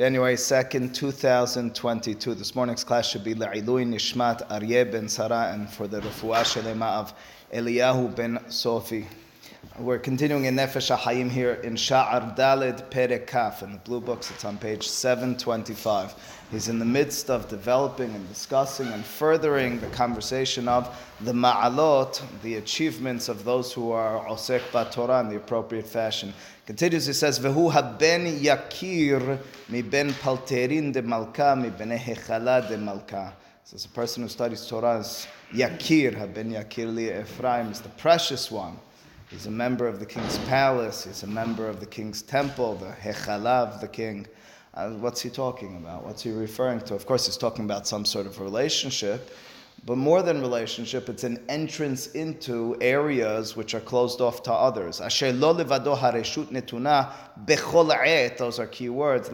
January 2nd, 2022. This morning's class should be La'ilui Nishmat Aryeh ben Sarah and for the Refuah Shelema of Eliyahu ben Sofi. We're continuing in Nefesh HaHayim here in Sha'ar Dalid Perekaf. In the blue books, it's on page 725. He's in the midst of developing and discussing and furthering the conversation of the ma'alot, the achievements of those who are osek Torah in the appropriate fashion. Continues, he says, Vehu haben yakir mi ben palterin de malka mi ben hechala de malka. Says a person who studies Torah is yakir, haben yakir li Ephraim, is the precious one. He's a member of the king's palace. He's a member of the king's temple, the Hechalav, the king. Uh, what's he talking about? What's he referring to? Of course, he's talking about some sort of relationship, but more than relationship, it's an entrance into areas which are closed off to others. Those are key words,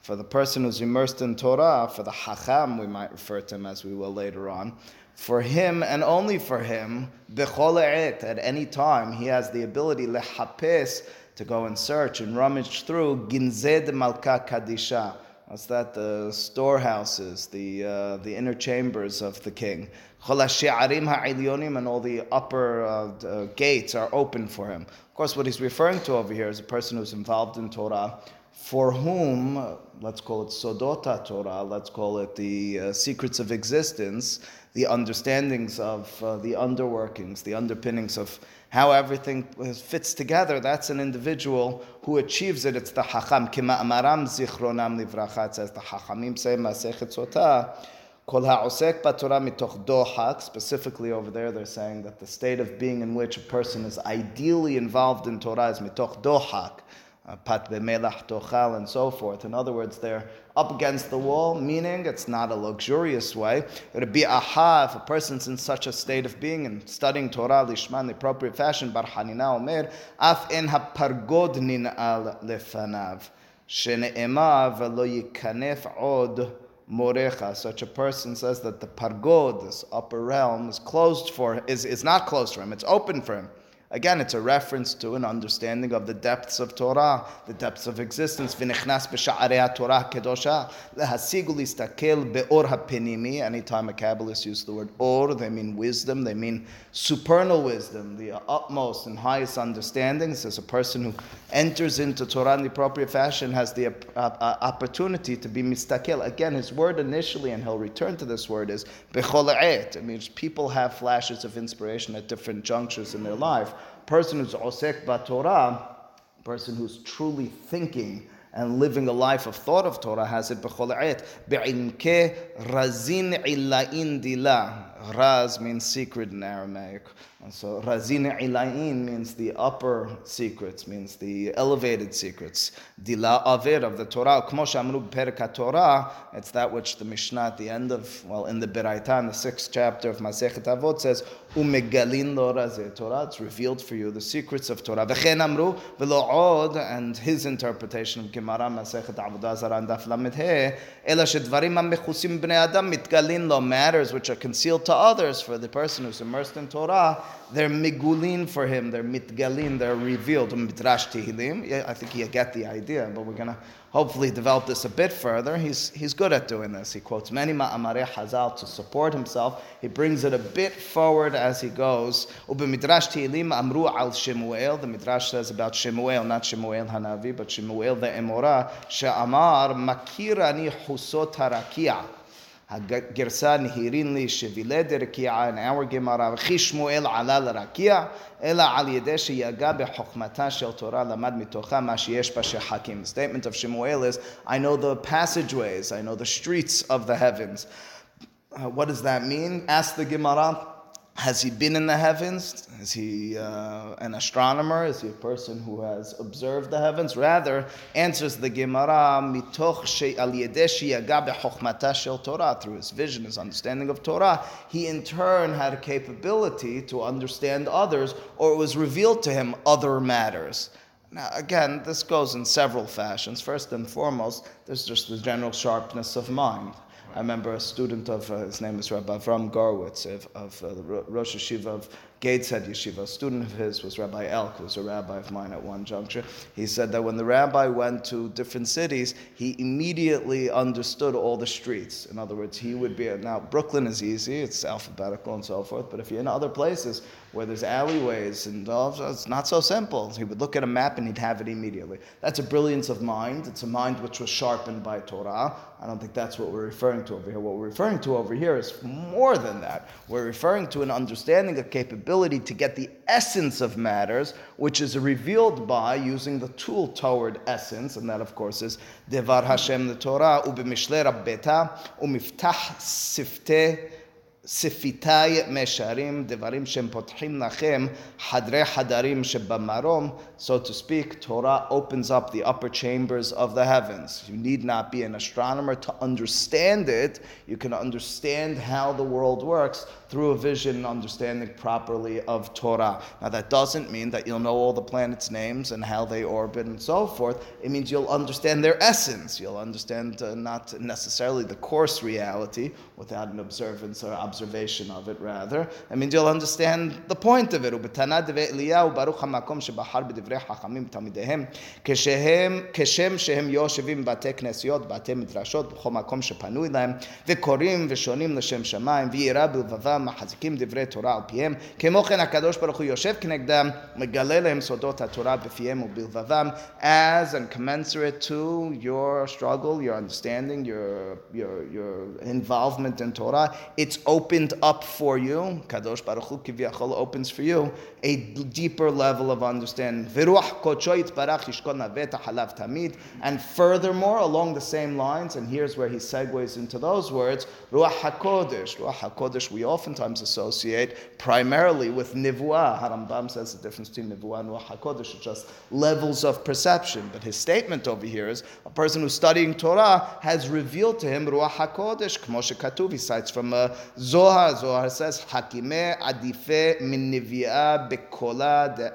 for the person who's immersed in Torah, for the Hacham, we might refer to him as we will later on, for him and only for him, at any time, he has the ability, to go and search and rummage through Ginzed Malka Kadisha. What's that? The storehouses, the, uh, the inner chambers of the king. And all the upper uh, gates are open for him. Of course, what he's referring to over here is a person who's involved in Torah for whom, let's call it Sodota Torah, let's call it the uh, secrets of existence, the understandings of uh, the underworkings, the underpinnings of how everything fits together, that's an individual who achieves it. It's the Hacham. Kima amaram zichronam livracha. It says the Hachamim say Masechet Sotah. Kol ha'osek b'Torah mitoch dohak. Specifically over there, they're saying that the state of being in which a person is ideally involved in Torah is mitoch dohak uh, pat b'melach tochal, and so forth. In other words, they're up against the wall, meaning it's not a luxurious way. It would be aha if a person's in such a state of being and studying Torah lishman the appropriate fashion. Bar Hanina Omer, af en hapargod nin'al lefanav, shene'ema v'lo yikanef od morecha. Such a person says that the pargod, this upper realm, is closed for is, is not closed for him, it's open for him. Again, it's a reference to an understanding of the depths of Torah, the depths of existence. Anytime a Kabbalist uses the word or, they mean wisdom, they mean supernal wisdom, the utmost and highest understanding. Says a person who enters into Torah in the appropriate fashion has the uh, opportunity to be mistakel. Again, his word initially, and he'll return to this word, is bechola'et. It means people have flashes of inspiration at different junctures in their life person who's osek b'Torah, person who's truly thinking and living a life of thought of Torah has it b'chol razin ilayin dila. Raz means secret in Aramaic. And so Razin Ilayin means the upper secrets, means the elevated secrets. Dila Avir of the Torah. Kmo Amru Perka Torah, it's that which the Mishnah at the end of, well, in the Beraita, in the sixth chapter of Masechet Avot says, Umegalin lo razeh Torah, it's revealed for you the secrets of Torah. V'chen Amru, v'lo od, and his interpretation of Gemara Masechet Avodah Zarah and Daf Lamed He, ela shedvarim ha-mechusim b'nei Adam mitgalin lo, matters which are concealed to others for the person who's immersed in Torah, they're migulin for him, they're mitgalin, they're revealed. Midrash Tehillim, I think you get the idea, but we're going to hopefully develop this a bit further. He's, he's good at doing this. He quotes many ma'amarei Hazal to support himself. He brings it a bit forward as he goes. Midrash Tehillim amru al Shemuel. The Midrash says about Shemuel, not Shemuel Hanavi, but Shemuel the Emora, she'amar makirani husot harakia. הגרסה נהירין לי שבילי דרקיעה, in our Gemara, וכי שמואל עלה לרקיע, אלא על ידי שיגע בחוכמתה של תורה, למד מתוכה מה שיש בה שחקים. The statement of Shemuel is, I know the passageways, I know the streets of the heavens. Uh, what does that mean? Ask the Gemara. Has he been in the heavens? Is he uh, an astronomer? Is he a person who has observed the heavens? Rather, answers the Gemara, mitoch shel Torah, through his vision, his understanding of Torah, he in turn had a capability to understand others, or it was revealed to him other matters. Now, again, this goes in several fashions. First and foremost, there's just the general sharpness of mind. I remember a student of, uh, his name is Rabbi Avram Garwitz of, of uh, the Rosh Hashiva of Gateshead Yeshiva. A student of his was Rabbi Elk, who was a rabbi of mine at one juncture. He said that when the rabbi went to different cities, he immediately understood all the streets. In other words, he would be, now Brooklyn is easy, it's alphabetical and so forth, but if you're in other places, where there's alleyways and all, it's not so simple. He would look at a map and he'd have it immediately. That's a brilliance of mind. It's a mind which was sharpened by Torah. I don't think that's what we're referring to over here. What we're referring to over here is more than that. We're referring to an understanding, a capability to get the essence of matters, which is revealed by using the tool toward essence, and that, of course, is Devar Hashem, the Torah, Ubimishle Rabbeta, Umiftah Sifte. ספיתי משרים, דברים שהם פותחים לכם, חדרי חדרים שבמרום, so to speak, Torah opens up the upper chambers of the heavens. You need not be an astronomer to understand it. You can understand how the world works through a vision and understanding properly of Torah. Now, that doesn't mean that you'll know all the planets' names and how they orbit and so forth. It means you'll understand their essence. You'll understand uh, not necessarily the coarse reality without an observance or observation of it, rather. It means you'll understand the point of it. כשם שהם יושבים בתי כנסיות, בתי מדרשות, בכל מקום שפנוי להם, וקוראים ושונים לשם שמיים, ויראה בלבבם מחזיקים דברי תורה על פיהם. כמו כן הקדוש ברוך הוא יושב כנגדם, מגלה להם סודות התורה בפיהם ובלבבם, as and commensurate to your struggle, your understanding, your, your, your involvement in Torah, it's opened up for you, Kadosh Baruch Hu Kiviyachol opens for you a deeper level of understanding. And furthermore, along the same lines, and here's where he segues into those words, Ruach HaKodesh. Ruach HaKodesh we oftentimes associate primarily with Nivuah. Harambam says the difference between Nivuah and Ruach HaKodesh is just levels of perception. But his statement over here is a person who's studying Torah has revealed to him Ruach HaKodesh, Kmoshe Katuv. He cites from uh, Zohar. Zohar says, Hakime Adife Min Niviah bekola. The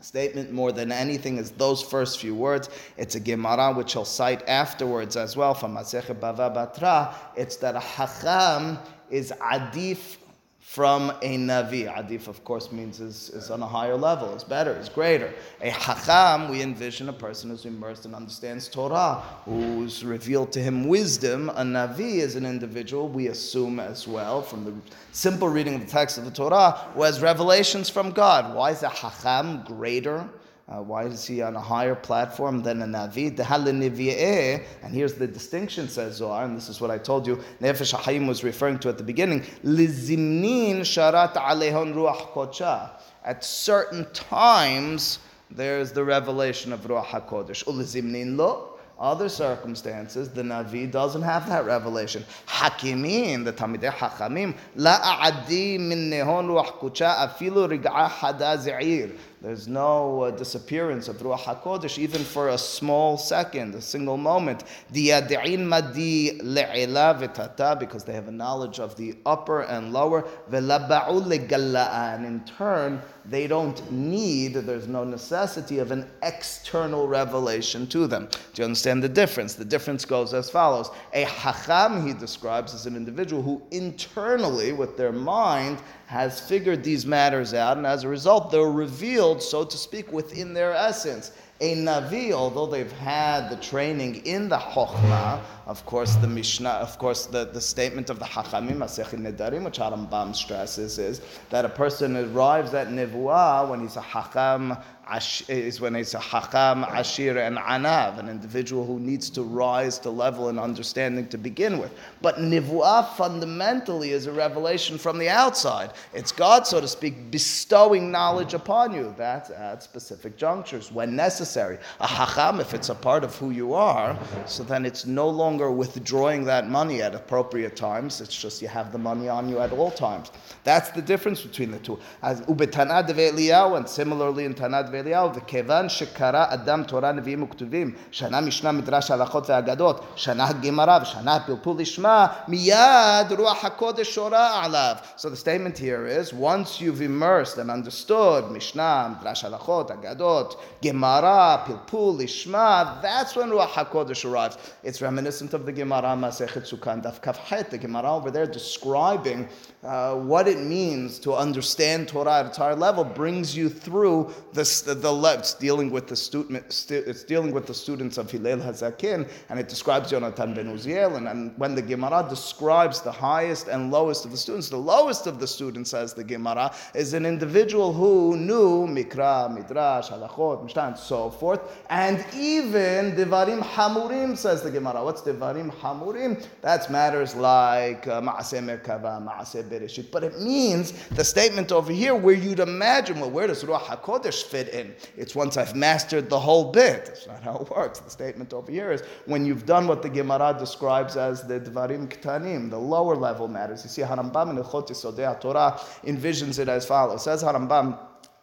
statement more than anything is those first few words. It's a Gemara which he'll cite afterwards as well from Masechet Bava Batra. It's that a Hacham is adif from a Navi. Adif, of course, means is, is on a higher level, is better, is greater. A Hacham, we envision a person who's immersed and understands Torah, who's revealed to him wisdom. A Navi is an individual, we assume as well, from the simple reading of the text of the Torah, who has revelations from God. Why is a Hacham greater? Uh, why is he on a higher platform than a Navi? And here's the distinction, says Zohar, and this is what I told you, Nefesh HaHayim was referring to at the beginning. Sharat alehon ruach. At certain times, there's the revelation of Ruach HaKodesh. Ulizimnin lo. Other circumstances, the Navi doesn't have that revelation. Hakimin, the Tamidei Hachamim, la a'adi min nehon ruach kocha afilu rig'a hada. There's no uh, disappearance of Ruach HaKodesh, even for a small second, a single moment. Because they have a knowledge of the upper and lower. And in turn, they don't need, there's no necessity of an external revelation to them. Do you understand the difference? The difference goes as follows. A Hacham, he describes as an individual who internally, with their mind, has figured these matters out, and as a result, they're revealed, so to speak, within their essence. A Navi, although they've had the training in the Chokhmah, of course, the Mishnah, of course, the, the statement of the Hachamim, Masechet Nedarim, which Harambam stresses, is that a person arrives at Nevuah when he's a Hacham is when it's a hakam, ashir, and anav, an individual who needs to rise to level and understanding to begin with. But nivuah fundamentally is a revelation from the outside. It's God, so to speak, bestowing knowledge upon you. That's at specific junctures when necessary. A hakam, if it's a part of who you are, so then it's no longer withdrawing that money at appropriate times. It's just you have the money on you at all times. That's the difference between the two. As ubetanad and similarly in Tanad ואליהו, וכיוון שקרא אדם תורה נביאים וכתובים, שנה משנה מדרש הלכות ואגדות, שנה הגמרא ושנה הפלפול לשמה, מיד רוח הקודש שורה עליו. So the statement here is, once you've immersed and understood משנה, מדרש הלכות, אגדות, גמרא, Mikra, Pilpul, Lishma, that's when Ruach HaKodesh arrives. It's reminiscent of the Gemara Masechet Sukkah Daf Kaf the Gemara over there describing uh, what it means to understand Torah at a higher level brings you through this, the, the it's dealing with the student, it's dealing with the students of Hillel Hazakin, and it describes Jonathan ben Uziel. And, and when the Gemara describes the highest and lowest of the students, the lowest of the students, says the Gemara, is an individual who knew Mikra, Midrash, Halachot, Mishnah, and so forth, and even Devarim Hamurim, says the Gemara. What's Devarim Hamurim? That's matters like uh, Maaseh Merkava, Maaseh Bereshit. But it means the statement over here where you'd imagine, well, where does Ruach HaKodesh fit in? It's once I've mastered the whole bit. That's not how it works. The statement over here is when you've done what the Gemara describes as the Dvarim Ktanim, the lower level matters. You see, Harambam in Ilchot Yisodei Torah envisions it as follows. Says Harambam,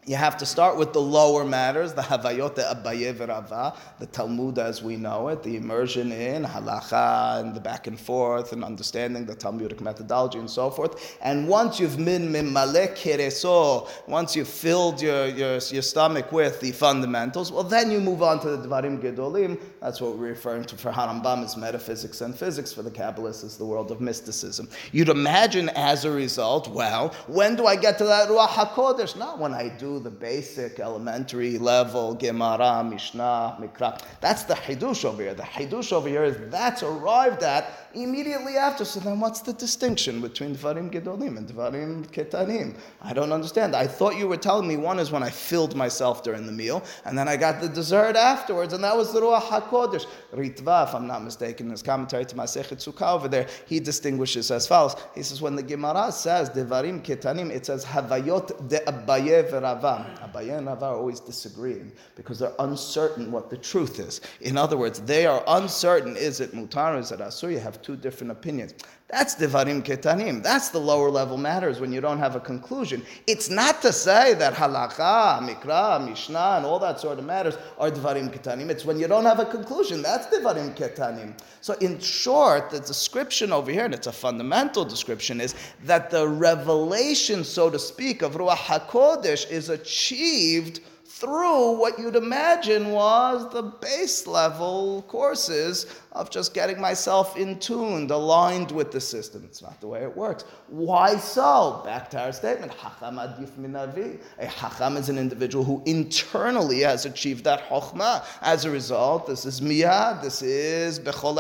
you have to start with the lower matters, the Havayot Abaye Rava, the Talmud as we know it, the immersion in halacha and the back and forth and understanding the Talmudic methodology and so forth. And once you've min mimalek kereso, once you've filled your, your, your stomach with the fundamentals, well, then you move on to the Dvarim Gedolim. That's what we're referring to for Harambam as metaphysics and physics. For the Kabbalists, is the world of mysticism. You'd imagine as a result, well, when do I get to that Ruach HaKodesh? Not when I do the basic elementary level Gemara, Mishnah, Mikra. That's the Hidush over here. The Hidush over here is that's arrived at immediately after. So then what's the distinction between Dvarim Gedolim and Dvarim Ketanim? I don't understand. I thought you were telling me one is when I filled myself during the meal, and then I got the dessert afterwards, and that was the Ruach HaKodesh. Ritva, if I'm not mistaken, his commentary to Masechet Sukkah over there, he distinguishes as follows. He says, when the Gemara says Devarim Ketanim, it says Havayot de Abaye v'Rava. Abaye and Rava are always disagreeing because they're uncertain what the truth is. In other words, they are uncertain, is it mutar, or is it asur? You have two different opinions. That's divarim ketanim. That's the lower level matters when you don't have a conclusion. It's not to say that halakha, mikra, mishnah, and all that sort of matters are divarim ketanim. It's when you don't have a conclusion. That's divarim ketanim. So in short, the description over here, and it's a fundamental description, is that the revelation, so to speak, of Ruach HaKodesh is achieved through what you'd imagine was the base level courses of just getting myself in tuned, aligned with the system. It's not the way it works. Why so? Back to our statement, Hacham adif minavi. A Hacham is an individual who internally has achieved that Chokhmah. As a result, this is miyad, this is bechol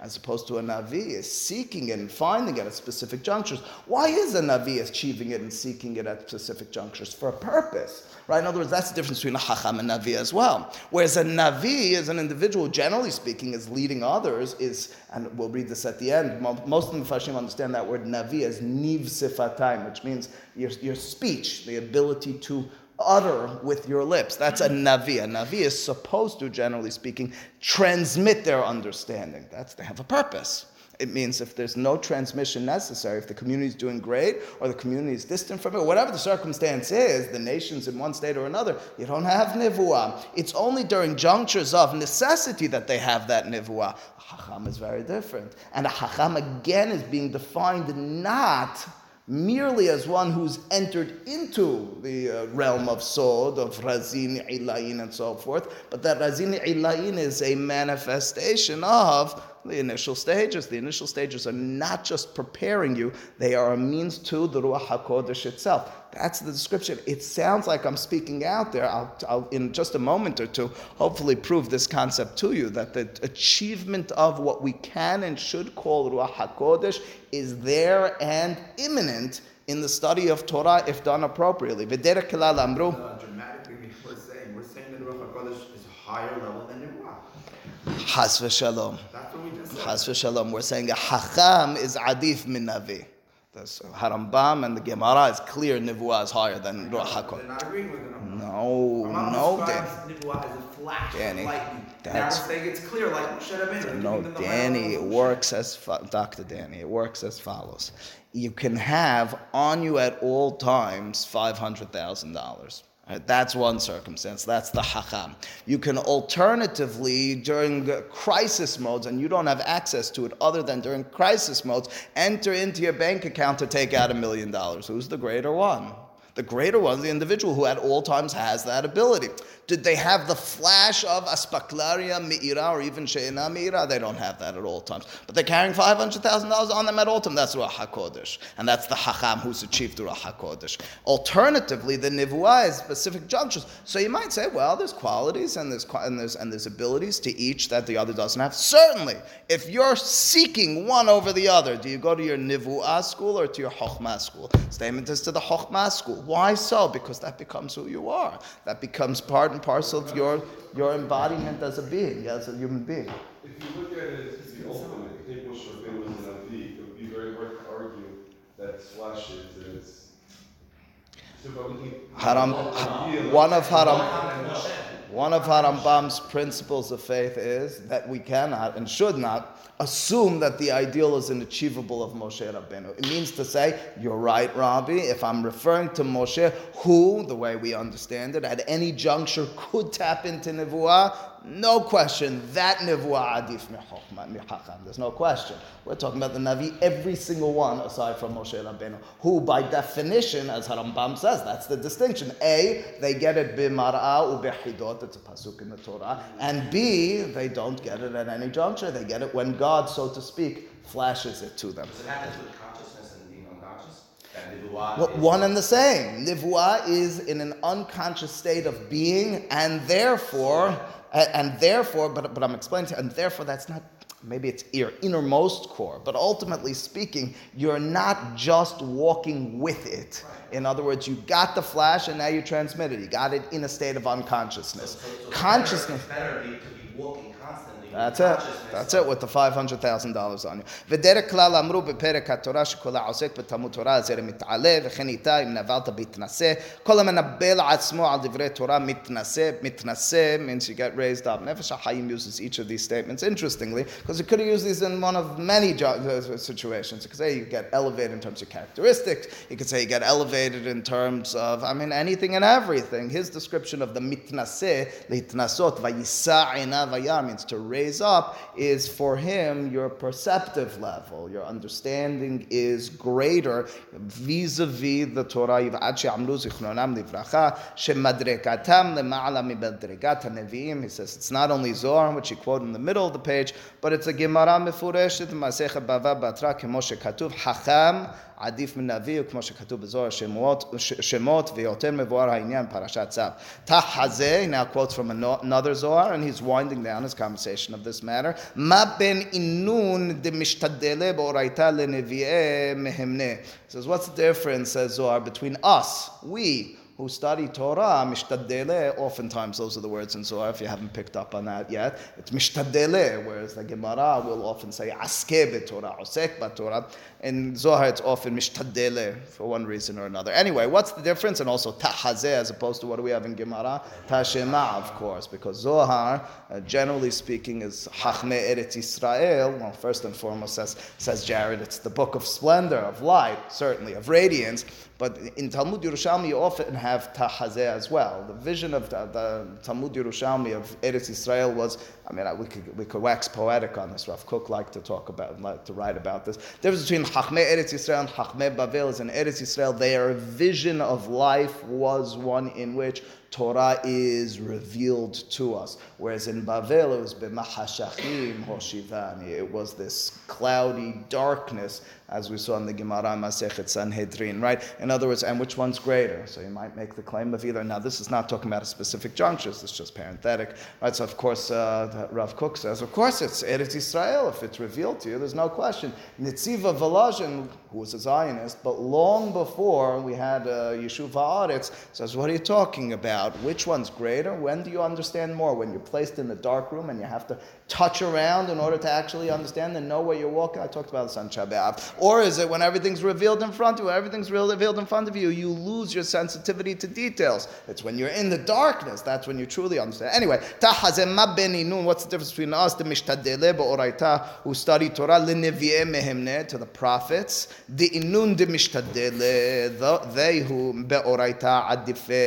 as opposed to a Navi is seeking it and finding it at specific junctures. Why is a Navi achieving it and seeking it at specific junctures? For a purpose. Right? In other words, that's the difference between a Hacham and Navi as well. Whereas a Navi is an individual, generally speaking, is leading others, is, and we'll read this at the end, most of the Mefashim understand that word Navi as Niv Sifatayim, which means your, your speech, the ability to utter with your lips. That's a Navi. A Navi is supposed to, generally speaking, transmit their understanding. That's, they have a purpose. It means if there's no transmission necessary, if the community is doing great or the community is distant from it, whatever the circumstance is, the nation's in one state or another, you don't have nivuah. It's only during junctures of necessity that they have that nivuah. A hacham is very different. And a hacham, again, is being defined not merely as one who's entered into the uh, realm of Sod, of Razin, Ilayin, and so forth, but that Razin, Ilayin is a manifestation of the initial stages. The initial stages are not just preparing you, they are a means to the Ruach HaKodesh itself. That's the description. It sounds like I'm speaking out there. I'll, I'll, in just a moment or two, hopefully prove this concept to you that the achievement of what we can and should call Ruach HaKodesh is there and imminent in the study of Torah if done appropriately. Uh, dramatically, we're saying, we're saying that Ruach HaKodesh is higher level than Ruach. Has v'shalom. Chas v'shalom, we're saying a hacham is adif min navi. The Harambam and the Gemara is clear Nivuah is higher than Ruach HaKodesh. No, no, Danny. Nivuah is a flash Danny. That's, it's clear, like. No, Danny, it works as Dr. Danny. It works as follows. You can have on you at all times five hundred thousand dollars. Right, that's one circumstance. That's the hacham. You can alternatively, during crisis modes, and you don't have access to it other than during crisis modes, enter into your bank account to take out a million dollars. Who's the greater one? The greater one is the individual who at all times has that ability. Did they have the flash of aspaklaria mi'ira or even she'ina mi'ira? They don't have that at all times. But they're carrying $500,000 on them at all times. That's Ruach HaKodesh. And that's the Hacham who's achieved Ruach HaKodesh. Alternatively, the Nivuah is specific junctures. So you might say, well, there's qualities and there's, and there's, and there's abilities to each that the other doesn't have. Certainly, if you're seeking one over the other, do you go to your Nivuah school or to your Chokhmah school? Statement is to the Chokhmah school. Why so? Because that becomes who you are. That becomes part and parcel of your, your embodiment as a being, as a human being. If you look at it as the ultimate, Shabbat was an it would be very hard to argue that slash is and it's. So, but we can- Haram, one of Haram, one of Harambam's principles of faith is that we cannot and should not assume that the ideal is an achievable of Moshe Rabbeinu. It means to say, you're right, Rabbi, if I'm referring to Moshe, who, the way we understand it, at any juncture could tap into Nevuah, no question, that Nevuah adif michacham. There's no question. We're talking about the Navi, every single one aside from Moshe Rabbeinu, who by definition, as Harambam says, that's the distinction. A, they get it b'mar'a u'behidot, it's a pasuk in the Torah, and B, they don't get it at any juncture. They get it when God, so to speak, flashes it to them. Does it have to do with consciousness and being unconscious? That nivuah Well, one and the same. Nivua is in an unconscious state of being, and therefore, and, therefore, but, but I'm explaining to you, and therefore that's not, maybe it's your innermost core, but ultimately speaking, you're not just walking with it. In other words, you got the flash and now you transmit it. You got it in a state of unconsciousness. So- so it's Consciousness. Better, it's better be, to be walking That's it. consciousness That's of- it with the $500,000 on you. ודרך כלל אמרו בפרק התורה שכל העוסק בתלמוד תורה זרם מתעלה וכן איתה אם נבלת בהתנשא כל המנבל עצמו על דברי תורה מתנשא מתנשא means you get raised up. Nefesh HaChaim uses each of these statements interestingly because it could have used these in one of many jo- uh, situations. You could say you get elevated in terms of characteristics. You could say you get elevated in terms of, I mean, anything and everything. His description of the mitnaseh, litnasot, vayisa vayar means to raise up is for him your perceptive level, your understanding is greater vis a vis the Torah. He says it's not only Zohar, which you quote in the middle of the page, but it's a Gemara Mefureshit, Masech Bava Batra Kemoshe Katuv Hacham. עדיף מנביא, וכמו שכתוב בזוהר שמות, ש- שמות ויותר מבואר העניין פרשת צו. תחזה, he now quotes from ano- another Zohar, and he's winding down his conversation of this matter. מה בין אינון דמשתדלה באורייתא לנביאי מהמנה? He says, what's the difference, says Zohar, between us, we, who study Torah, mishtadele, oftentimes those are the words in Zohar, if you haven't picked up on that yet. It's mishtadele, whereas the Gemara will often say aske Torah, osek Torah. In Zohar, it's often mishtadele for one reason or another. Anyway, what's the difference? And also tahazeh, as opposed to what do we have in Gemara? Tashema, of course, because Zohar, uh, generally speaking, is Chachme Eretz Israel. Well, first and foremost, says, says Jared, it's the book of splendor, of light, certainly, of radiance. But in Talmud Yerushalmi, you often have Tahazeh as well. The vision of the, the Talmud Yerushalmi of Eretz Israel was, I mean, we could, we could wax poetic on this. Rav Kook liked to talk about, liked to write about this. The difference between Chachme Eretz Israel and Chachme Bavel is in Eretz Israel, their vision of life was one in which Torah is revealed to us. Whereas in Bavel, it was hoshivani. It was this cloudy darkness, as we saw in the Gemara Masechet Sanhedrin, right? In other words, and which one's greater? So you might make the claim of either. Now, this is not talking about a specific juncture. This is just parenthetic, right? So, of course, uh, Rav Kook says, of course, it's Eretz Israel. If it's revealed to you, there's no question. Nitziva Volozhin, who was a Zionist, but long before we had uh, Yeshuv says, what are you talking about? Which one's greater? When do you understand more? When you're placed in the dark room and you have to touch around in order to actually understand and know where you're walking? I talked about this on Shabbat. Or is it when everything's revealed in front of you, everything's revealed in front of you, you lose your sensitivity to details? It's when you're in the darkness, that's when you truly understand. Anyway, what's the difference between us, the mishtadele ba'oraita, who study Torah, to the prophets, the inun de mishtadele, they who be'oraita adife.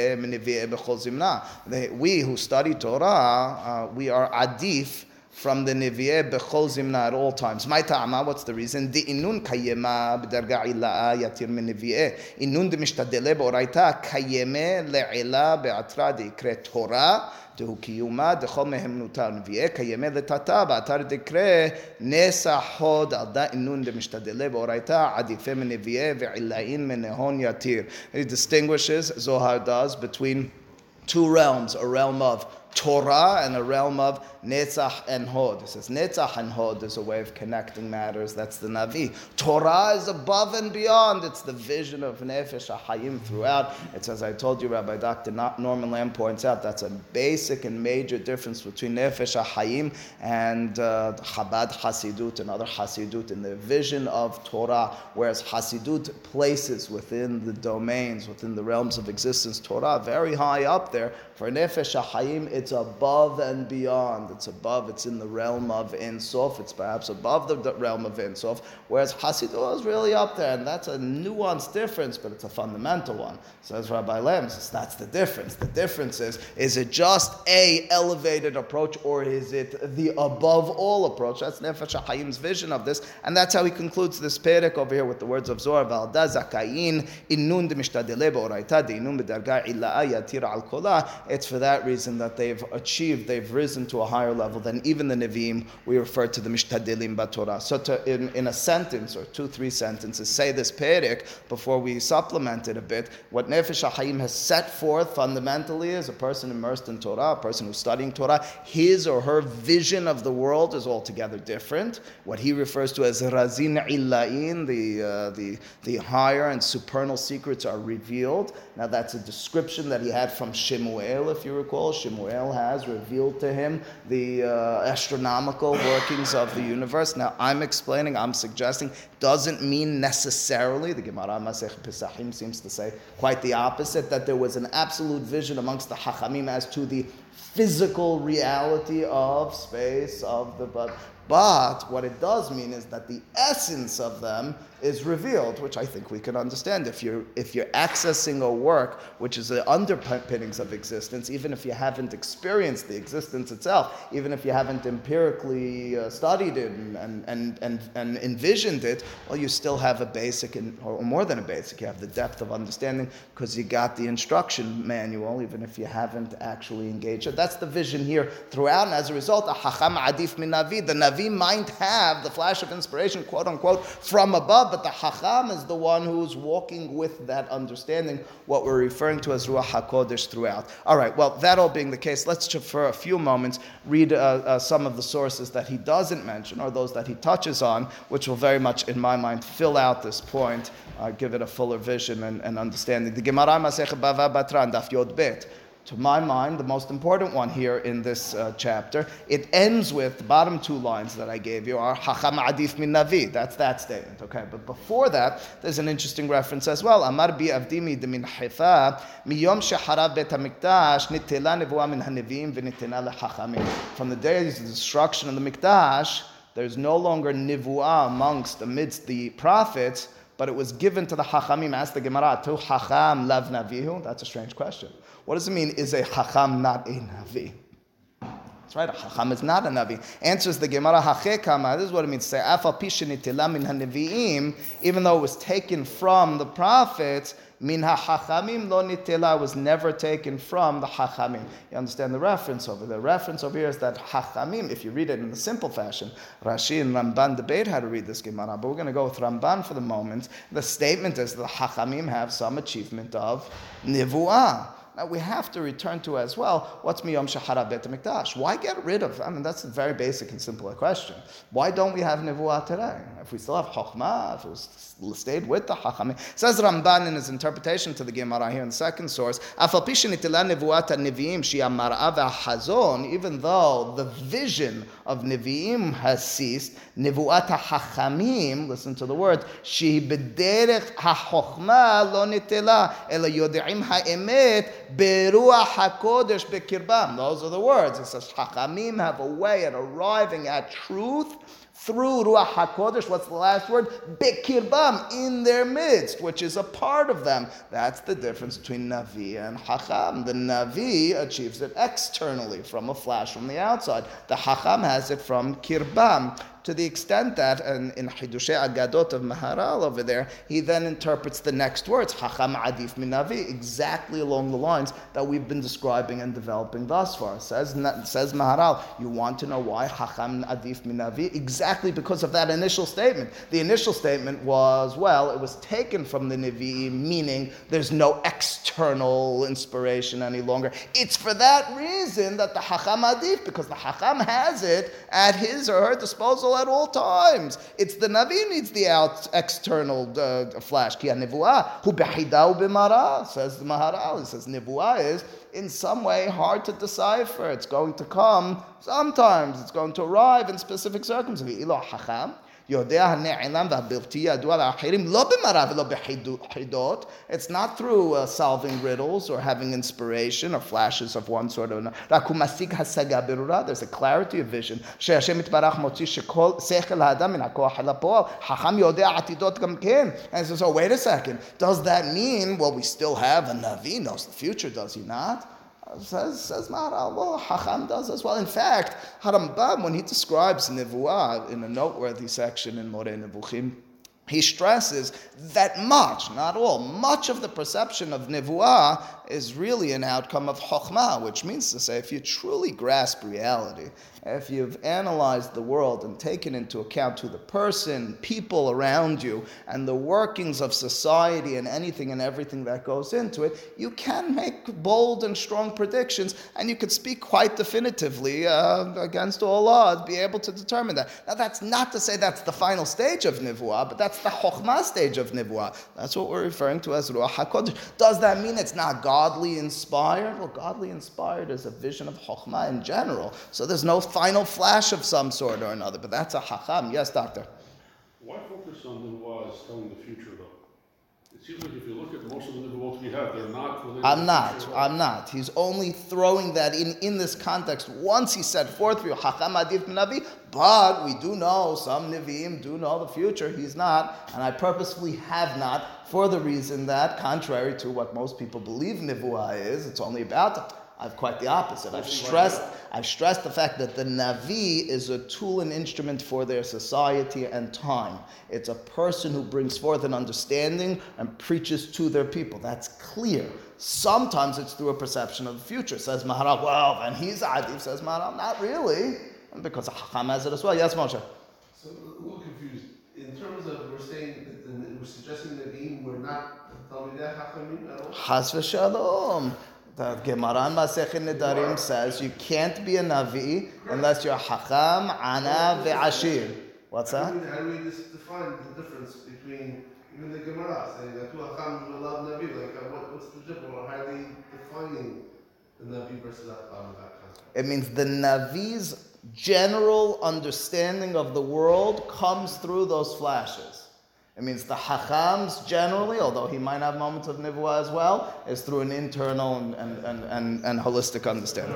We who study Torah, uh, we are adif, from the Nevi'eh bechol zimna at all times. My ta'ama, what's the reason? The inun kayema b'darga ila'a yatir min Nevi'eh. Inun de mishtadele b'oraita kayeme le'ila be'atra de Torah. דהו קיומה דכל מהם נותר נביאי קיימי לטאטא באתר דקרא נסע חוד על דאינון דמשתדלי באורייתא עדיפי מנביאי ועילאין מנהון יתיר. He distinguishes, Zohar does, between two realms, a realm of Torah and a realm of Netzach and Hod. It says Netzach and Hod is a way of connecting matters. That's the Navi. Torah is above and beyond. It's the vision of Nefesh HaHayim throughout. It's as I told you, Rabbi Dr. Norman Lamm points out, that's a basic and major difference between Nefesh HaHayim and uh, Chabad Hasidut and other Hasidut in the vision of Torah, whereas Hasidut places within the domains, within the realms of existence, Torah very high up there. For Nefesh HaHayim, it's above and beyond. It's above, it's in the realm of Ein Sof. It's perhaps above the realm of Ein Sof. Whereas Hasidut is really up there, and that's a nuanced difference, but it's a fundamental one. Says Rabbi Lamm, says that's the difference. The difference is, is it just a elevated approach, or is it the above all approach? That's Nefesh HaHayim's vision of this, and that's how he concludes this perek over here with the words of Zohar, Valda zakayin innun de mishtadele be'oraita de innun bedarga illa'a yatir al kola. It's for that reason that they've achieved, they've risen to a higher level than even the Nevi'im. We refer to the Mishtadilim Batorah. So to, in, in a sentence or two, three sentences, say this Perik before we supplement it a bit. What Nefesh HaHayim has set forth fundamentally is a person immersed in Torah, a person who's studying Torah, his or her vision of the world is altogether different. What he refers to as Razin Illa'in, the, uh, the, the higher and supernal secrets are revealed. Now that's a description that he had from Shemuel, if you recall. Shemuel has revealed to him the uh, astronomical workings of the universe. Now I'm explaining, I'm suggesting, doesn't mean necessarily, the Gemara Masech Pesachim seems to say quite the opposite, that there was an absolute vision amongst the Hachamim as to the physical reality of space, of the but but what it does mean is that the essence of them is revealed, which I think we can understand. If you're, if you're accessing a work which is the underpinnings of existence, even if you haven't experienced the existence itself, even if you haven't empirically uh, studied it and, and, and, and, envisioned it, well, you still have a basic, in, or more than a basic, you have the depth of understanding because you got the instruction manual, even if you haven't actually engaged it. That's the vision here throughout, and as a result, a hacham adif min navi, the navi might have the flash of inspiration, quote unquote, from above but the Hacham is the one who's walking with that understanding, what we're referring to as Ruach HaKodesh throughout. All right, well, that all being the case, let's just for a few moments read uh, uh, some of the sources that he doesn't mention or those that he touches on, which will very much, in my mind, fill out this point, uh, give it a fuller vision and, and understanding. The Gemara Masech Bava Batran, Daf Yod Bet to my mind, the most important one here in this uh, chapter. It ends with the bottom two lines that I gave you are Hacham Adif min Navi. That's that statement. Okay, but before that, there's an interesting reference as well. Amar bi avdimi min Haifa miyom sheharav bet hamikdash nitela nevuah min hanevim v'nitela lechachamim. From the days of the destruction of the mikdash, there's no longer nivuah amongst amidst the prophets but it was given to the Hachamim. Ask the Gemara, to Hacham lav navihu? That's a strange question. What does it mean, is a Hacham not a Navi? That's right, a Chacham is not a Navi. Answers the Gemara, Hachekama, this is what it means min even though it was taken from the prophets, Min ha'chachamim lo nitela was never taken from the hachamim. You understand the reference over there? The reference over here is that hachamim, if you read it in the simple fashion, Rashi and Ramban debate how to read this Gemara, but we're going to go with Ramban for the moment. The statement is that the hachamim have some achievement of nivuah. Now we have to return to as well what's miyom shahara bet mikdash. Why get rid of? I mean that's a very basic and simple question. Why don't we have nevuah today? If we still have chokhmah, if it stayed with the hachamim, says Ramban in his interpretation to the Gemara here in the second source. Even though the vision of neviim has ceased, nevuat hachamim. Listen to the word. She bederech hachokhmah lo nitela ela yodeim ha'emet Beruach HaKodesh Bekirbam. Those are the words. It says, Hachamim have a way at arriving at truth through Ruach HaKodesh. What's the last word? Bekirbam, in their midst, which is a part of them. That's the difference between Navi and Hacham. The Navi achieves it externally from a flash from the outside. The Hacham has it from Kirbam to the extent that and in Hidushei Agadot of Maharal over there, he then interprets the next words, Hacham Adif Minavi, exactly along the lines that we've been describing and developing thus far. Says, says Maharal, you want to know why Hacham Adif Minavi? Exactly because of that initial statement. The initial statement was, well, it was taken from the Navi, meaning there's no external inspiration any longer. It's for that reason that the Hacham Adif, because the Hacham has it at his or her disposal at all times. It's the Navi needs the out external uh, flash. Ki b'mara says the Maharal. He says nevuah is in some way hard to decipher. It's going to come sometimes. It's going to arrive in specific circumstances. יודע הנעלם והבלתי ידוע לאחרים לא במראה ולא בחידות. It's not through uh, solving riddles or having inspiration or flashes of one sort or another. רק הוא משיג השגה ברורה. There's a clarity of vision. שהשם יתברך מוציא שכל שכל האדם מן הכוח אל הפועל. חכם יודע עתידות גם כן. And so, so wait a second. Does that mean, well, we still have a Navi knows the future, does he not? Says, says Maharal, well, Hacham does as well. In fact, Harambam, when he describes Nevuah in a noteworthy section in Moreh Nevuchim, he stresses that much, not all, much of the perception of Nevuah is really an outcome of Chokhmah, which means to say, if you truly grasp reality, if you've analyzed the world and taken into account who the person, people around you, and the workings of society and anything and everything that goes into it, you can make bold and strong predictions, and you could speak quite definitively uh, against all odds, be able to determine that. Now, that's not to say that's the final stage of Nivuah, but that's the Chokhmah stage of Nivuah. That's what we're referring to as Ruach HaKodesh. Does that mean it's not godly inspired? Well, godly inspired is a vision of Chokhmah in general. So there's no final flash of some sort or another, but that's a hacham. Yes, doctor. Why focus on the was telling the future though? It seems like if you look at most of the nivuot we have, they're not related. I'm not. I'm not. He's only throwing that in in this context. Once he set forth for you, adif navi, but we do know some neviim do know the future. He's not, and I purposefully have not for the reason that, contrary to what most people believe nivuah is, it's only about. I've quite the opposite. I've stressed, I've stressed the fact that the Navi is a tool and instrument for their society and time. It's a person who brings forth an understanding and preaches to their people. That's clear. Sometimes it's through a perception of the future. Says Maharal, well, and he's Adif, says Maharal, not really. Because Hacham has it as well. Yes, Moshe. So a little confused. In terms of, we're saying, that the, we're suggesting Chas v'shalom. The Gemara in Masechet Nedarim says you can't be a Navi unless you're Hakam, Ana, ve'ashir. What's that? How do we just define the difference between, even the Gemara saying that two Hacham will love Nabi, like uh, what, what's the difference, or how are they defining the navi versus Hacham? It means the Navi's general understanding of the world comes through those flashes. It means the Hachams generally, although he might have moments of Nivuah as well, is through an internal and, and, and, and, and holistic understanding.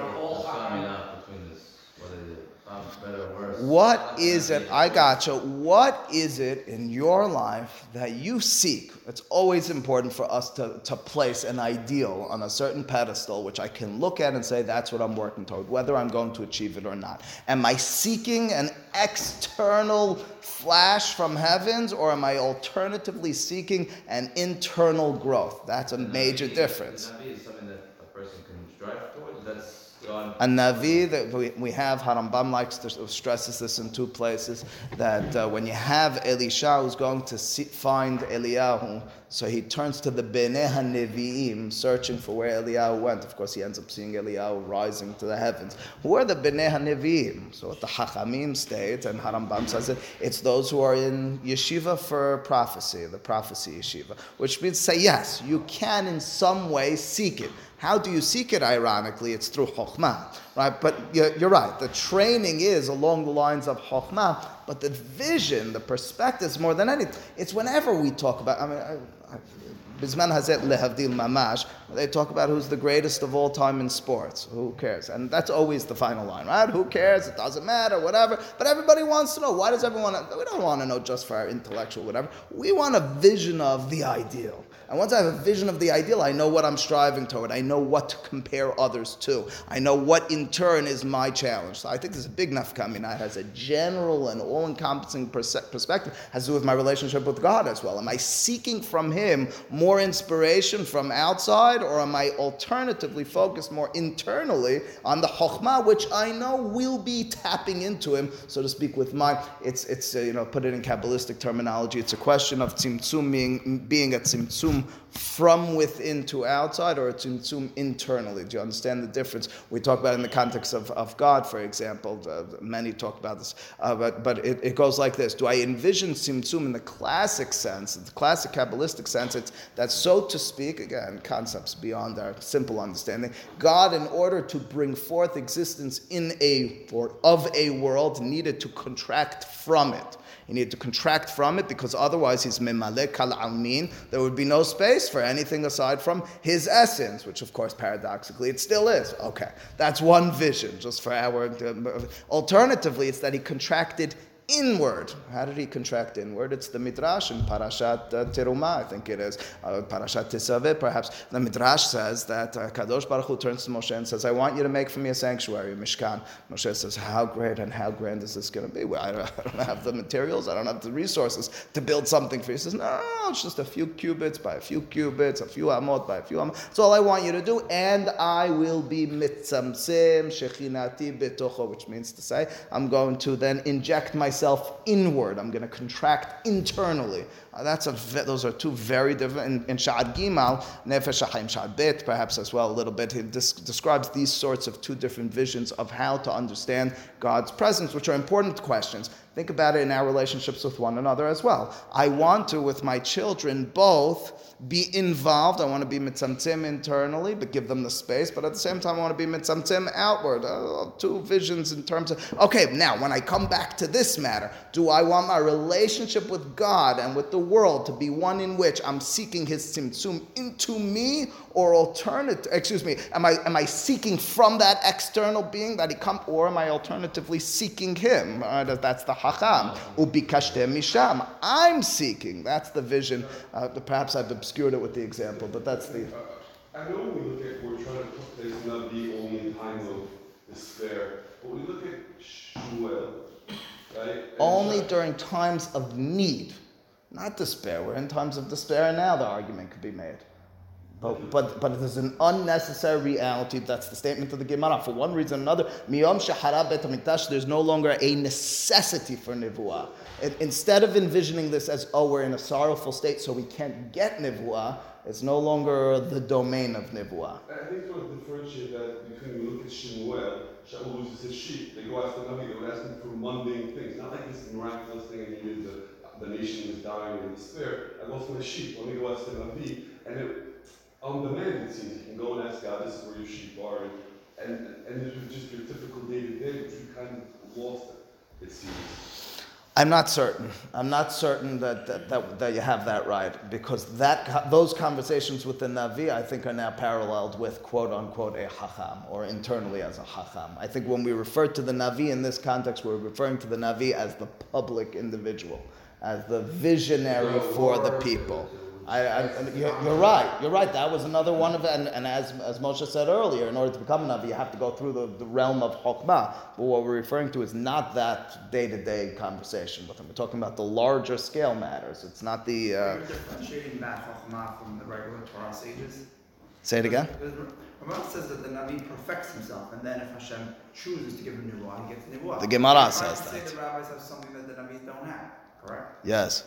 What is it? I gotcha. What is it in your life that you seek? It's always important for us to, to place an ideal on a certain pedestal, which I can look at and say, that's what I'm working toward, whether I'm going to achieve it or not. Am I seeking an external flash from heavens, or am I alternatively seeking an internal growth? That's a major difference. Is something that a person can strive towards, that's God. A Navi that we, we have, Harambam likes to stresses this in two places, that uh, when you have Elisha who's going to see, find Eliyahu, so he turns to the Bnei HaNevi'im, searching for where Eliyahu went. Of course, he ends up seeing Eliyahu rising to the heavens. Who are the Bnei HaNevi'im? So at the Chachamim state, and Harambam says it, it's those who are in yeshiva for prophecy, the prophecy yeshiva, which means say, yes, you can in some way seek it. How do you seek it? Ironically, it's through chokhmah, right? But you're, right. The training is along the lines of chokhmah, but the vision, the perspective, is more than anything. It's whenever we talk about. I mean, I, Bisman Hazet Lehavdil Mamash, they talk about who's the greatest of all time in sports. Who cares? And that's always the final line, right? Who cares? It doesn't matter, whatever. But everybody wants to know. Why does everyone? We don't want to know just for our intellectual whatever. We want a vision of the ideal. And once I have a vision of the ideal, I know what I'm striving toward. I know what to compare others to. I know what in turn is my challenge. So I think there's a big nafkamina. It has a general and all-encompassing perspective. It has to do with my relationship with God as well. Am I seeking from Him more inspiration from outside, or am I alternatively focused more internally on the chokhmah, which I know will be tapping into Him, so to speak, with my. It's it's uh, you know put it in kabbalistic terminology. It's a question of tzimtzum being being a tzimtzum room from within to outside or to internally. Do you understand the difference? We talk about in the context of, of God, for example. Many talk about this, uh, but, but it, it goes like this. Do I envision tzimtzum in the classic sense, the classic Kabbalistic sense? It's that, so to speak, again, concepts beyond our simple understanding. God, in order to bring forth existence in a, or of a world, needed to contract from it. He needed to contract from it because otherwise he's mimalek kal almin. There would be no space for anything aside from his essence, which of course paradoxically it still is. Okay, that's one vision just for our. Um, alternatively, it's that he contracted inward. How did he contract inward? It's the Midrash in Parashat uh, I think it is. Uh, Parashat Tetzaveh, perhaps. The Midrash says that uh, Kadosh Baruch Hu turns to Moshe and says, I want you to make for me a sanctuary, Mishkan. Moshe says, How great and how grand is this going to be? Well, I, don't, I don't have the materials, I don't have the resources to build something for you. He says, No, it's just a few cubits by a few cubits, a few amot by a few amot. That's all I want you to do. And I will be mitzamsim shechinati betocho, which means to say, I'm going to then inject myself inward. I'm going to contract internally. Uh, that's a those are two very different. In, Sha'ar Gimal, Nefesh Sha'ar Bet, perhaps as well a little bit, he des- describes these sorts of two different visions of how to understand God's presence, which are important questions. Think about it in our relationships with one another as well. I want to, with my children, both be involved. I want to be mitzamtzim internally, but give them the space. But at the same time, I want to be mitzamtzim outward. Uh, two visions in terms of, okay, now when I come back to this matter, do I want my relationship with God and with the world to be one in which I'm seeking His tzimtzum into me, or alternative? Excuse me, am I am I seeking from that external being that He come, or am I alternatively seeking Him? Uh, that's the hacham. Ubikashtem misham. I'm seeking. That's the vision. Uh, perhaps I've obscured it with the example, but that's the. I know we look at, we're trying to put not be only in times of despair, but we look at Shmuel, right? And Only during times of need, not despair. We're in times of despair now, the argument could be made. But, but, but there's an unnecessary reality. That's the statement of the Gemara. For one reason or another, miyom shahara there's no longer a necessity for nivuah. Instead of envisioning this as, oh, we're in a sorrowful state, so we can't get nivuah, it's no longer the domain of nivuah. I think you want to differentiate that between we look at Shemuel, Shaul loses his sheep. They go ask the they would ask him for mundane things. Not like this miraculous thing and he did the, the nation was dying in despair. I lost my sheep. Let me go ask the Navi. And it, on demand, it seems, you can go and ask God, this is where your sheep are. And, and, and this was just your typical day to day, but you kind of lost it, it seems. I'm not certain. I'm not certain that, that, that, that you have that right because that, those conversations with the Navi, I think, are now paralleled with quote unquote a Hacham or internally as a Hacham. I think when we refer to the Navi in this context, we're referring to the Navi as the public individual, as the visionary for the people. I, I, you're, you're right. You're right. That was another one of and, and as, as Moshe said earlier, in order to become a Navi, you have to go through the, the realm of Chokmah. But what we're referring to is not that day to day conversation with him. We're talking about the larger scale matters. It's not the. Uh, Are you differentiating that chokhmah from the regular Torah sages? say it again. Ramah says that the Navi perfects himself, and then if Hashem chooses to give him Nibuah, he gets Nibuah. The Gemara says to say that. the rabbis have something that the Navis don't have, correct? Yes.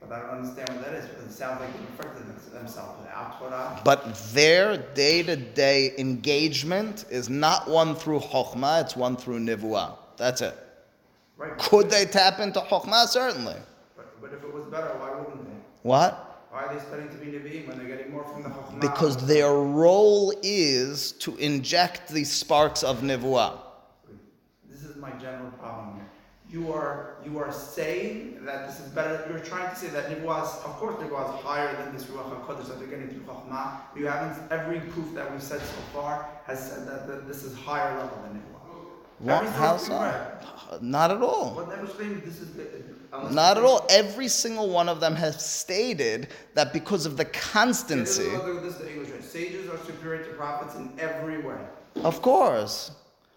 But I don't understand what that is, it sounds like they perfected them- themselves without Torah. But their day to day engagement is not one through Chokmah, it's one through Nivuah. That's it. Right. Could they tap into Chokmah? Certainly. But, but if it was better, why wouldn't they? What? Why are they studying to be Nevi'im when they're getting more from the Chokhmah? Because their role is to inject the sparks of Nivuah. This is my general problem. You are you are saying that this is better. You're trying to say that Nibuah of course, Nibuah is higher than this Ruach HaKodesh that they're getting through Chachma. You haven't, every proof that we've said so far has said that, that this is higher level than Nibuah. What? How so? read. Not at all. But never saying this is Not at all. Every single one of them has stated that because of the This constancy, is, this is the English way. Sages are superior to prophets in every way. of course,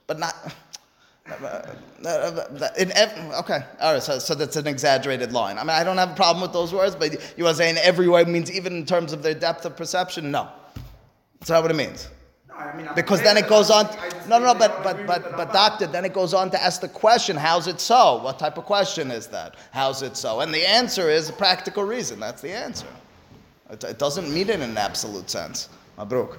but not. In ev- okay, all right. So, so that's an exaggerated line. I mean, I don't have a problem with those words, but you are saying every way means even in terms of their depth of perception. No, that's not what it means. No, I mean, Because then it goes on. just No, no, no. But but but but doctor, then it goes on to ask the question: How's it so? What type of question is that? How's it so? And the answer is a practical reason. That's the answer. It, it doesn't mean it in an absolute sense. Mabruk.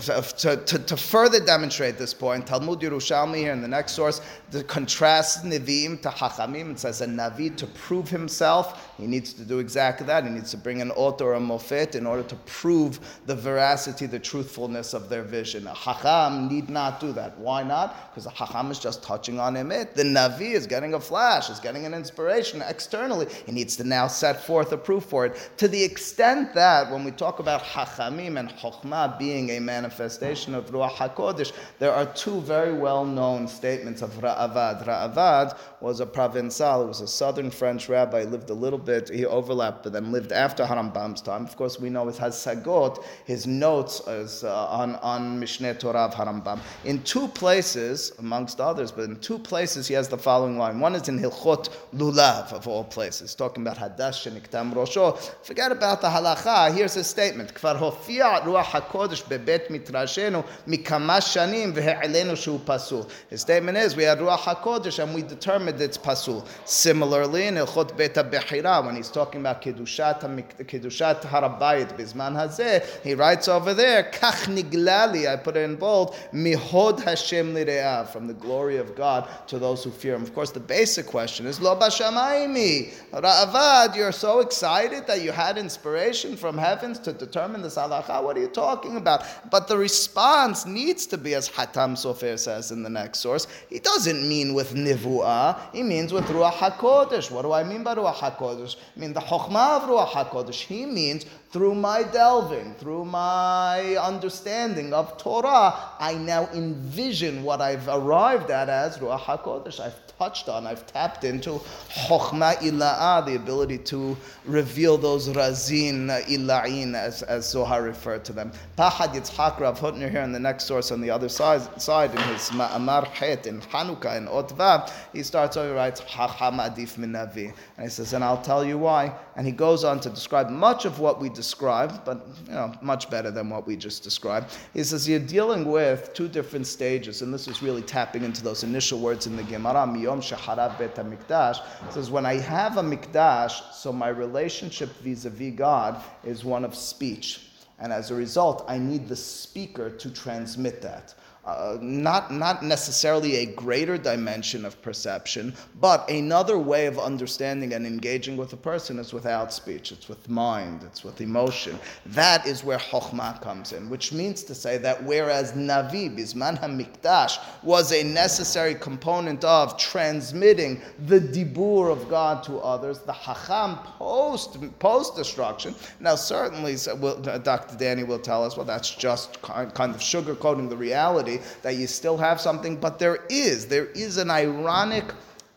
To, to, to, further demonstrate this point, Talmud Yerushalmi here in the next source contrasts Nevi'im to Hachamim. It says a Navi to prove himself, he needs to do exactly that. He needs to bring an ot or a mofet in order to prove the veracity, the truthfulness of their vision. A Hacham need not do that. Why not? Because a Hacham is just touching on Emet. The Navi is getting a flash, is getting an inspiration externally. He needs to now set forth a proof for it. To the extent that when we talk about Hachamim and Chokhmah being a manifestation of Ruach HaKodesh. There are two very well known statements of Ra'avad. Ra'avad was a Provençal, he was a southern French rabbi, he lived a little bit, he overlapped, but then lived after Harambam's time. Of course, we know his Hasagot, his notes is, uh, on, on Mishneh Torah of Harambam. In two places, amongst others, but in two places, he has the following line. One is in Hilchot Lulav, of all places, talking about Hadas and Iktam Rosho. Forget about the halacha. Here's his statement. כבר הופיע רוח הקודש בבית mitrashenu mikamash shanim ve'elenu shu pasul. His statement is we had ruach hakodesh and we determined it's pasul. Similarly, in Ilchot Beta Bechira, when he's talking about kedushat kedushat harabayit bisman hazeh, he writes over there kach niglali. I put it in bold mihod Hashem lireah from the glory of God to those who fear Him. Of course, the basic question is lo bashamayimi ravad. You're so excited that you had inspiration from heavens to determine this halacha. What are you talking about? But the response needs to be, as Hatam Sofer says in the next source, he doesn't mean with nivu'ah, he means with Ruach HaKodesh. What do I mean by Ruach HaKodesh? I mean the Chokhmah of Ruach HaKodesh. He means through my delving, through my understanding of Torah, I now envision what I've arrived at as Ruach HaKodesh. I've touched on, I've tapped into Chokhmah Ila'ah, the ability to reveal those Razin Ila'in, as, as Zohar referred to them. Pahad Yitzhak Rav Hutner here in the next source on the other side, side in his Ma'amar Het in Hanukkah in Otva, he starts over, he writes, Chacham Adif Min Navi. And he says, and I'll tell you why. And he goes on to describe much of what we described, but you know, much better than what we just described. He says, you're dealing with two different stages, and this is really tapping into those initial words in the Gemara, Miyom Shaharav Bet HaMikdash. It says, when I have a Mikdash, so my relationship vis-a-vis God is one of speech. And as a result, I need the speaker to transmit that. Uh, not, not necessarily a greater dimension of perception, but another way of understanding and engaging with a person is without speech. It's with mind, it's with emotion. That is where Chokhmah comes in, which means to say that whereas Navi, Bisman HaMikdash, was a necessary component of transmitting the Dibur of God to others, the Hacham post, post destruction. Now, certainly, so will, uh, Dr. Danny will tell us, well, that's just kind of sugarcoating the reality that you still have something, but there is, there is an ironic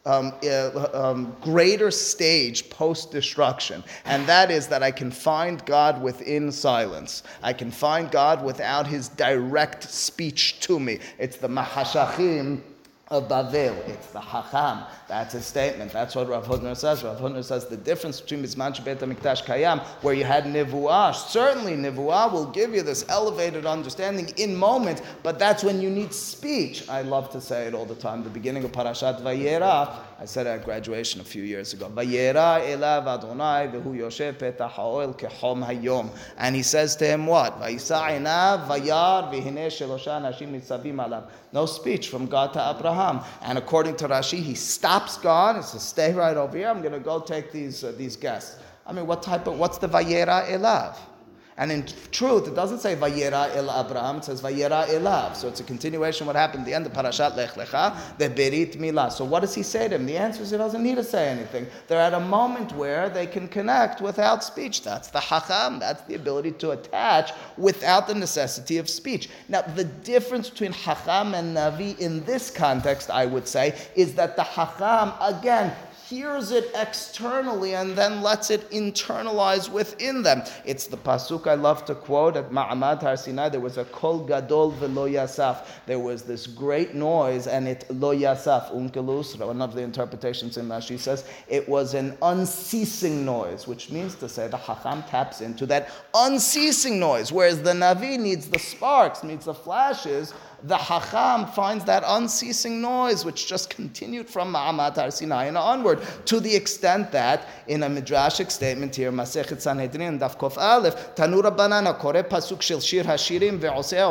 um, uh, um, greater stage post destruction, and that is that I can find God within silence. I can find God without His direct speech to me. It's the Mahashachim of Bavel. It's the Hacham. That's his statement. That's what Rav Hutner says. Rav Hutner says the difference between Mizman Shabbat Mikdash Kayam, where you had Nivuah, certainly Nivuah will give you this elevated understanding in moments, but that's when you need speech. I love to say it all the time. The beginning of Parashat Vayera, I said at graduation a few years ago. And he says to him what? No speech from God to Abraham. And according to Rashi, he stops God and says, stay right over here. I'm going to go take these, uh, these guests. I mean, what type of, what's the Vayera elav? And in truth, it doesn't say Vayera el Abraham, it says Vayera elav. So it's a continuation what happened at the end of Parashat Lech Lecha, the Berit Milah. So what does he say to him? The answer is he doesn't need to say anything. They're at a moment where they can connect without speech. That's the Hacham. That's the ability to attach without the necessity of speech. Now, the difference between Hacham and Navi in this context, I would say, is that the Hacham, again, hears it externally and then lets it internalize within them. It's the pasuk I love to quote at Ma'amad Har Sinai. There was a kol gadol velo yasaf. There was this great noise and it lo yasaf um Onkelos. One of the interpretations in Rashi says it was an unceasing noise, which means to say the Hacham taps into that unceasing noise, whereas the Navi needs the sparks, needs the flashes the Hacham finds that unceasing noise, which just continued from Ma'amad Har Sinai and onward, to the extent that, in a midrashic statement here, Masechet Sanhedrin, Daf Kof Aleph, Tanu Rabbanan, Kore Pasuk Shel Shir Hashirim, Ve'oseh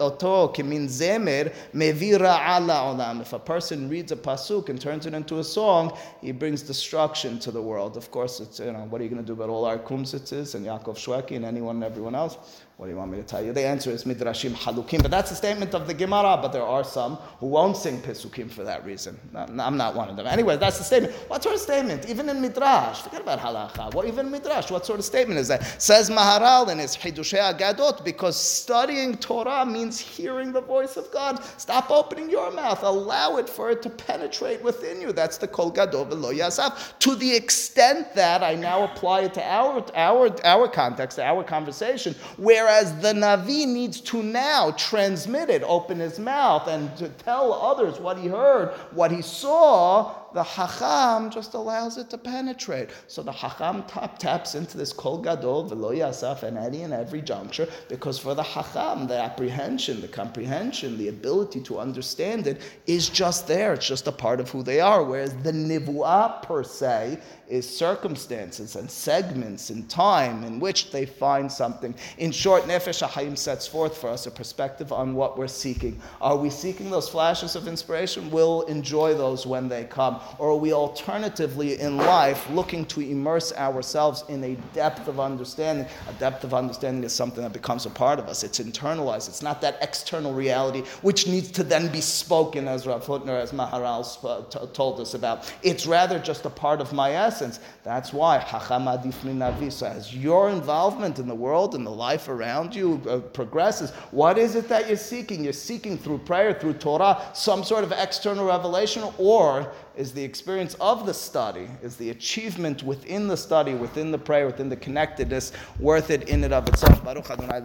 Oto Kimin Zemer, Mevi Ra'ala Olam. If a person reads a Pasuk and turns it into a song, he brings destruction to the world. Of course, it's, you know, what are you going to do about all our Kumsitzes and Yaakov Shwekey and anyone and everyone else? What do you want me to tell you? The answer is Midrashim Halukim. But that's a statement of the Gemara, but there are some who won't sing Pesukim for that reason. I'm not one of them. Anyway, that's the statement. What sort of statement? Even in Midrash. Forget about Halacha. What, even Midrash, what sort of statement is that? Says Maharal in his Hidushei Agadot, because studying Torah means hearing the voice of God. Stop opening your mouth. Allow it for it to penetrate within you. That's the Kol Gadol V'lo Yasaf. To the extent that I now apply it to our, our, our context, to our conversation, where Whereas the Navi needs to now transmit it, open his mouth, and to tell others what he heard, what he saw, the Hacham just allows it to penetrate. So the Hacham tap, taps into this Kol Gadol, Velo Yasaf, and any and every juncture, because for the Hacham, the apprehension, the comprehension, the ability to understand it is just there. It's just a part of who they are. Whereas the Nivuah per se is circumstances and segments in time in which they find something. In short, Nefesh HaHaim sets forth for us a perspective on what we're seeking. Are we seeking those flashes of inspiration? We'll enjoy those when they come. Or are we alternatively in life looking to immerse ourselves in a depth of understanding? A depth of understanding is something that becomes a part of us. It's internalized. It's not that external reality which needs to then be spoken, as Rav Hutner, as Maharal sp- told us about. It's rather just a part of my essence. That's why Hacham Adif. So as your involvement in the world and the life around you uh, progresses, what is it that you're seeking? You're seeking through prayer, through Torah, some sort of external revelation, or is the experience of the study, is the achievement within the study, within the prayer, within the connectedness, worth it in and of itself. Baruch Adonai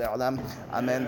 Amen. Amen.